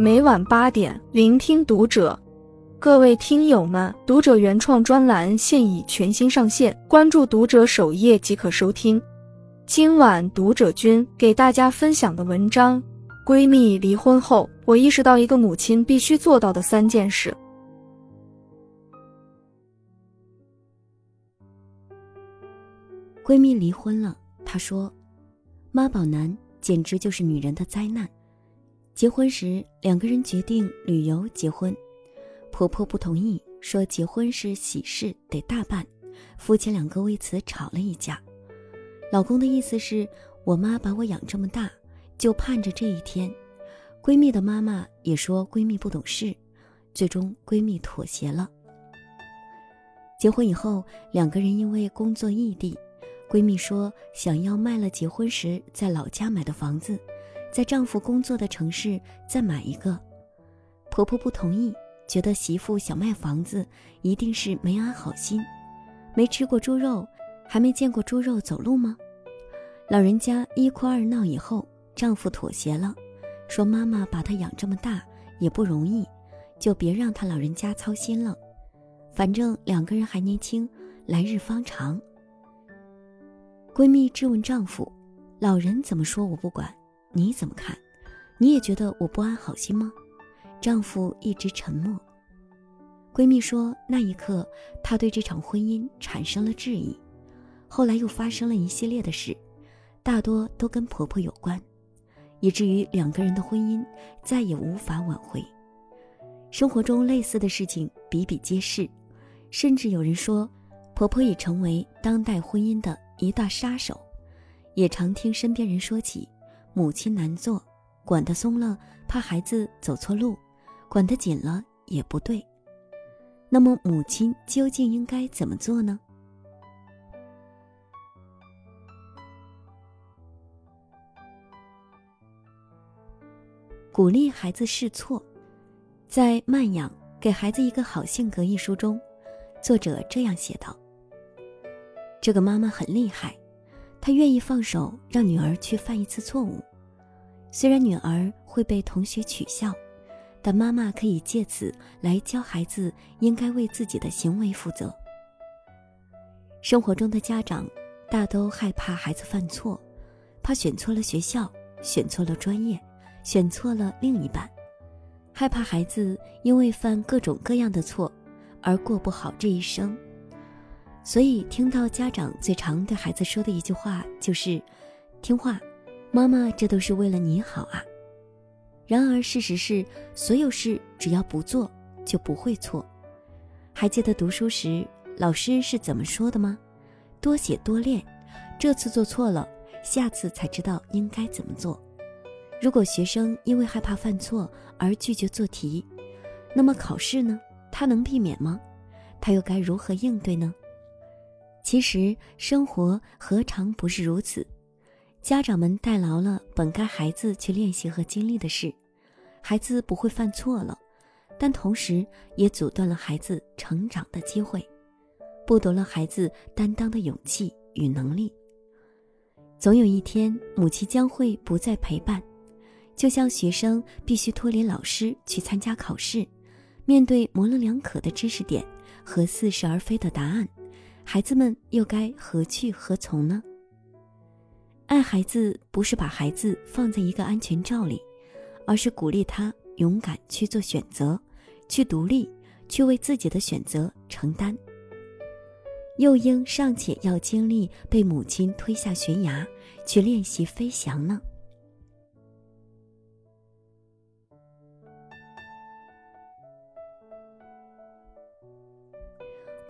每晚八点，聆听读者。各位听友们，读者原创专栏现已全新上线，关注读者首页即可收听。今晚读者君给大家分享的文章：闺蜜离婚后，我意识到一个母亲必须做到的三件事。闺蜜离婚了，她说：“妈宝男简直就是女人的灾难。”结婚时，两个人决定旅游结婚，婆婆不同意，说结婚是喜事，得大办。夫妻两个为此吵了一架。老公的意思是我妈把我养这么大，就盼着这一天。闺蜜的妈妈也说闺蜜不懂事，最终闺蜜妥协了。结婚以后，两个人因为工作异地，闺蜜说想要卖了结婚时在老家买的房子。在丈夫工作的城市再买一个，婆婆不同意，觉得媳妇想卖房子一定是没安好心。没吃过猪肉，还没见过猪肉走路吗？老人家一哭二闹以后，丈夫妥协了，说妈妈把他养这么大也不容易，就别让他老人家操心了。反正两个人还年轻，来日方长。闺蜜质问丈夫：“老人怎么说我不管。”你怎么看？你也觉得我不安好心吗？丈夫一直沉默。闺蜜说，那一刻她对这场婚姻产生了质疑。后来又发生了一系列的事，大多都跟婆婆有关，以至于两个人的婚姻再也无法挽回。生活中类似的事情比比皆是，甚至有人说，婆婆已成为当代婚姻的一大杀手。也常听身边人说起。母亲难做，管得松了，怕孩子走错路；管得紧了也不对。那么，母亲究竟应该怎么做呢？鼓励孩子试错，在《慢养，给孩子一个好性格》一书中，作者这样写道：“这个妈妈很厉害。”他愿意放手让女儿去犯一次错误，虽然女儿会被同学取笑，但妈妈可以借此来教孩子应该为自己的行为负责。生活中的家长大都害怕孩子犯错，怕选错了学校、选错了专业、选错了另一半，害怕孩子因为犯各种各样的错而过不好这一生。所以，听到家长最常对孩子说的一句话就是：“听话，妈妈，这都是为了你好啊。”然而，事实是，所有事只要不做，就不会错。还记得读书时老师是怎么说的吗？多写多练，这次做错了，下次才知道应该怎么做。如果学生因为害怕犯错而拒绝做题，那么考试呢？他能避免吗？他又该如何应对呢？其实生活何尝不是如此？家长们代劳了本该孩子去练习和经历的事，孩子不会犯错了，但同时也阻断了孩子成长的机会，剥夺了孩子担当的勇气与能力。总有一天，母亲将会不再陪伴，就像学生必须脱离老师去参加考试，面对模棱两可的知识点和似是而非的答案。孩子们又该何去何从呢？爱孩子不是把孩子放在一个安全罩里，而是鼓励他勇敢去做选择，去独立，去为自己的选择承担。幼婴尚且要经历被母亲推下悬崖，去练习飞翔呢。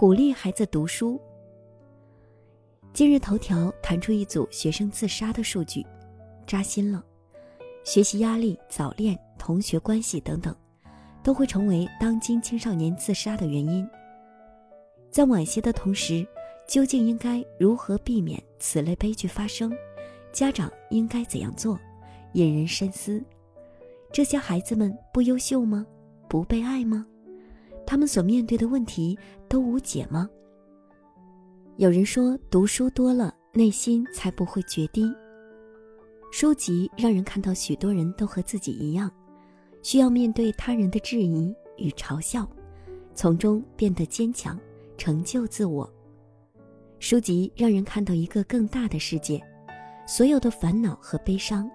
鼓励孩子读书。今日头条弹出一组学生自杀的数据，扎心了。学习压力、早恋、同学关系等等，都会成为当今青少年自杀的原因。在惋惜的同时，究竟应该如何避免此类悲剧发生？家长应该怎样做？引人深思。这些孩子们不优秀吗？不被爱吗？他们所面对的问题都无解吗？有人说，读书多了，内心才不会决堤。书籍让人看到许多人都和自己一样，需要面对他人的质疑与嘲笑，从中变得坚强，成就自我。书籍让人看到一个更大的世界，所有的烦恼和悲伤，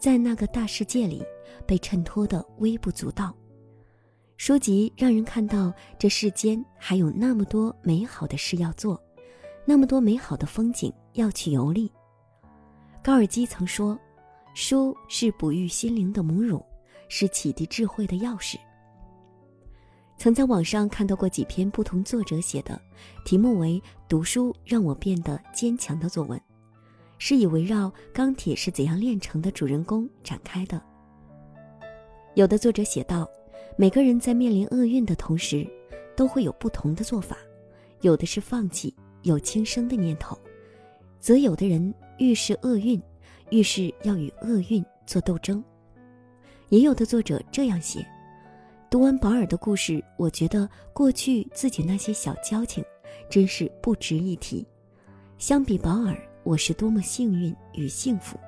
在那个大世界里被衬托的微不足道。书籍让人看到这世间还有那么多美好的事要做，那么多美好的风景要去游历。高尔基曾说：“书是哺育心灵的母乳，是启迪智慧的钥匙。”曾在网上看到过几篇不同作者写的，题目为“读书让我变得坚强”的作文，是以围绕钢铁是怎样炼成的主人公展开的。有的作者写道：“每个人在面临厄运的同时，都会有不同的做法，有的是放弃，有轻生的念头，则有的人遇事厄运，遇事要与厄运做斗争。”也有的作者这样写。读完保尔的故事，我觉得过去自己那些小交情，真是不值一提。相比保尔，我是多么幸运与幸福。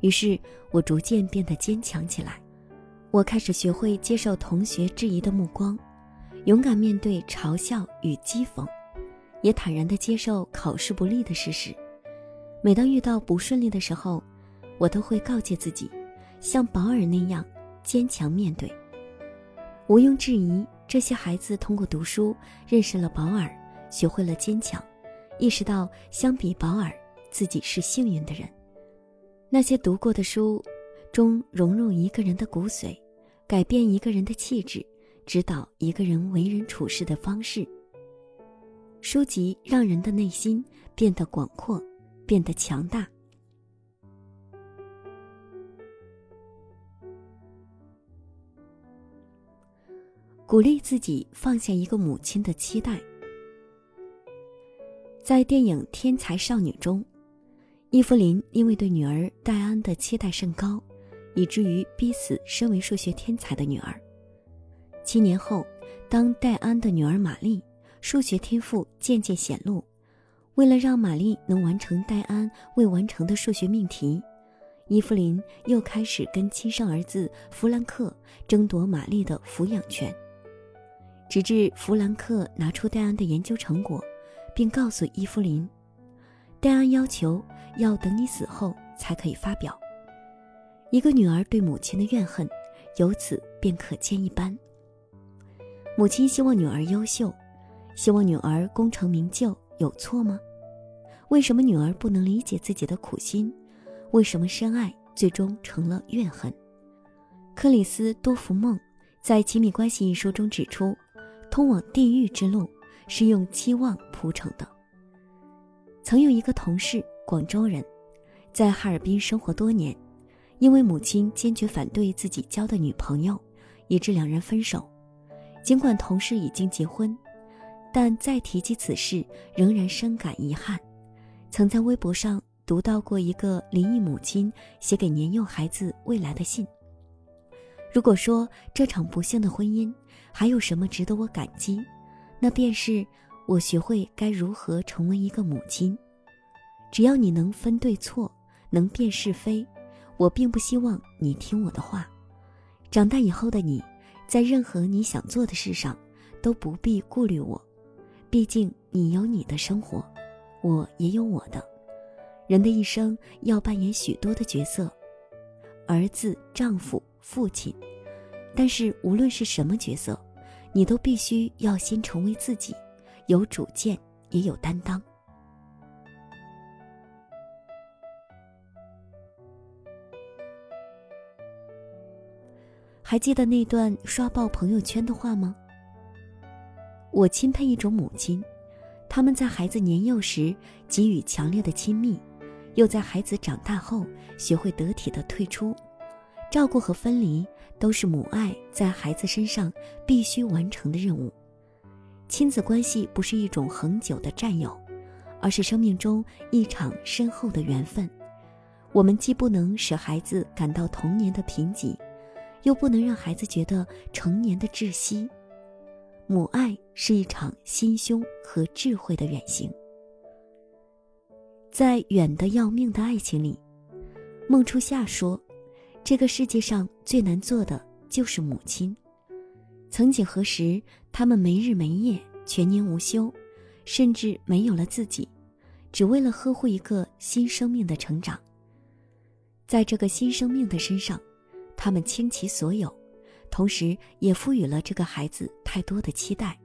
于是我逐渐变得坚强起来，我开始学会接受同学质疑的目光，勇敢面对嘲笑与讥讽，也坦然地接受考试不利的事实。每当遇到不顺利的时候，我都会告诫自己，像保尔那样坚强面对。毋庸置疑，这些孩子通过读书认识了保尔，学会了坚强，意识到相比保尔，自己是幸运的人。那些读过的书，中融入一个人的骨髓，改变一个人的气质，指导一个人为人处事的方式。书籍让人的内心变得广阔，变得强大。鼓励自己放下一个母亲的期待。在电影《天才少女》中，伊芙琳因为对女儿戴安的期待甚高，以至于逼死身为数学天才的女儿。七年后，当戴安的女儿玛丽数学天赋渐渐显露，为了让玛丽能完成戴安未完成的数学命题，伊芙琳又开始跟亲生儿子弗兰克争夺玛丽的抚养权。直至弗兰克拿出戴安的研究成果，并告诉伊芙琳，戴安要求要等你死后才可以发表。一个女儿对母亲的怨恨，由此便可见一斑。母亲希望女儿优秀，希望女儿功成名就，有错吗？为什么女儿不能理解自己的苦心？为什么深爱最终成了怨恨？克里斯多福梦在《亲密关系》一书中指出。通往地狱之路是用期望铺成的。曾有一个同事，广州人，在哈尔滨生活多年，因为母亲坚决反对自己交的女朋友，以致两人分手。尽管同事已经结婚，但再提及此事，仍然深感遗憾。曾在微博上读到过一个离异母亲写给年幼孩子未来的信。如果说这场不幸的婚姻还有什么值得我感激，那便是我学会该如何成为一个母亲。只要你能分对错，能辨是非，我并不希望你听我的话。长大以后的你，在任何你想做的事上，都不必顾虑我。毕竟你有你的生活，我也有我的。人的一生要扮演许多的角色，儿子、丈夫。父亲，但是无论是什么角色，你都必须要先成为自己，有主见也有担当。还记得那段刷爆朋友圈的话吗？我钦佩一种母亲，他们在孩子年幼时给予强烈的亲密，又在孩子长大后学会得体的退出。照顾和分离都是母爱在孩子身上必须完成的任务。亲子关系不是一种恒久的占有，而是生命中一场深厚的缘分。我们既不能使孩子感到童年的贫瘠，又不能让孩子觉得成年的窒息。母爱是一场心胸和智慧的远行。在远的要命的爱情里，孟初夏说。这个世界上最难做的就是母亲。曾几何时，他们没日没夜，全年无休，甚至没有了自己，只为了呵护一个新生命的成长。在这个新生命的身上，他们倾其所有，同时也赋予了这个孩子太多的期待，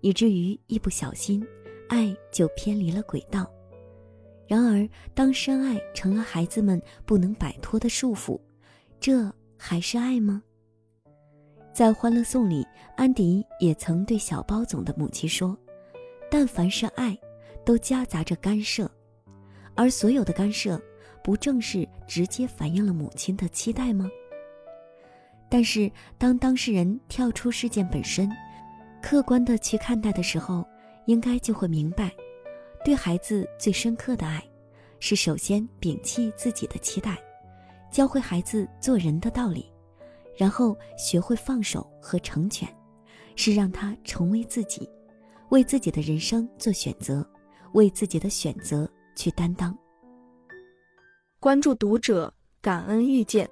以至于一不小心，爱就偏离了轨道。然而，当深爱成了孩子们不能摆脱的束缚，这还是爱吗？在《欢乐颂》里，安迪也曾对小包总的母亲说：“但凡是爱，都夹杂着干涉，而所有的干涉，不正是直接反映了母亲的期待吗？”但是，当当事人跳出事件本身，客观的去看待的时候，应该就会明白，对孩子最深刻的爱，是首先摒弃自己的期待，教会孩子做人的道理。然后学会放手和成全，是让他成为自己，为自己的人生做选择，为自己的选择去担当。关注读者，感恩遇见。